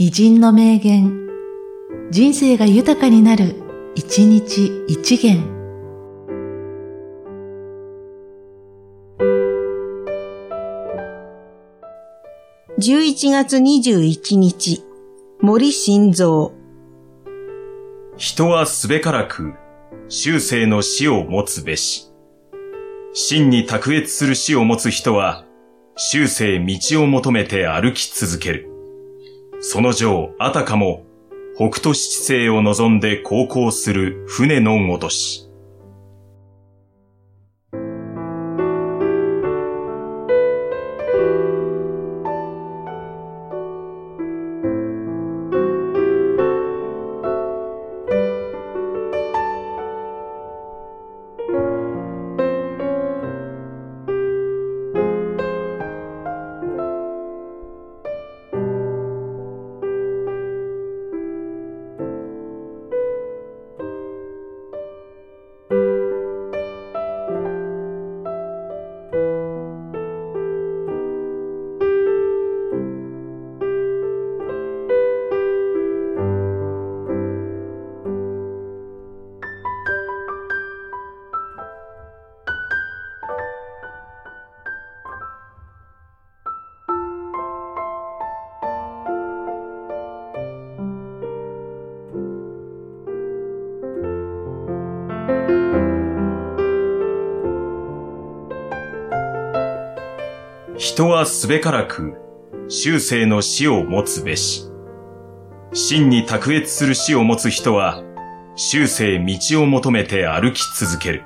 偉人の名言、人生が豊かになる、一日一元。11月21日、森晋三。人はすべからく、終生の死を持つべし。真に卓越する死を持つ人は、終生道を求めて歩き続ける。その上、あたかも、北斗七星を望んで航行する船のごとし。人はすべからく、終生の死を持つべし。真に卓越する死を持つ人は、終生道を求めて歩き続ける。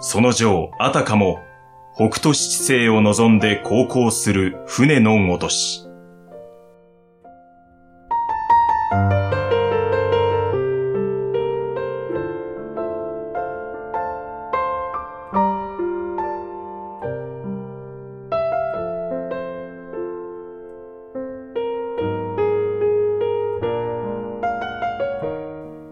その上、あたかも、北斗七星を望んで航行する船のごとし。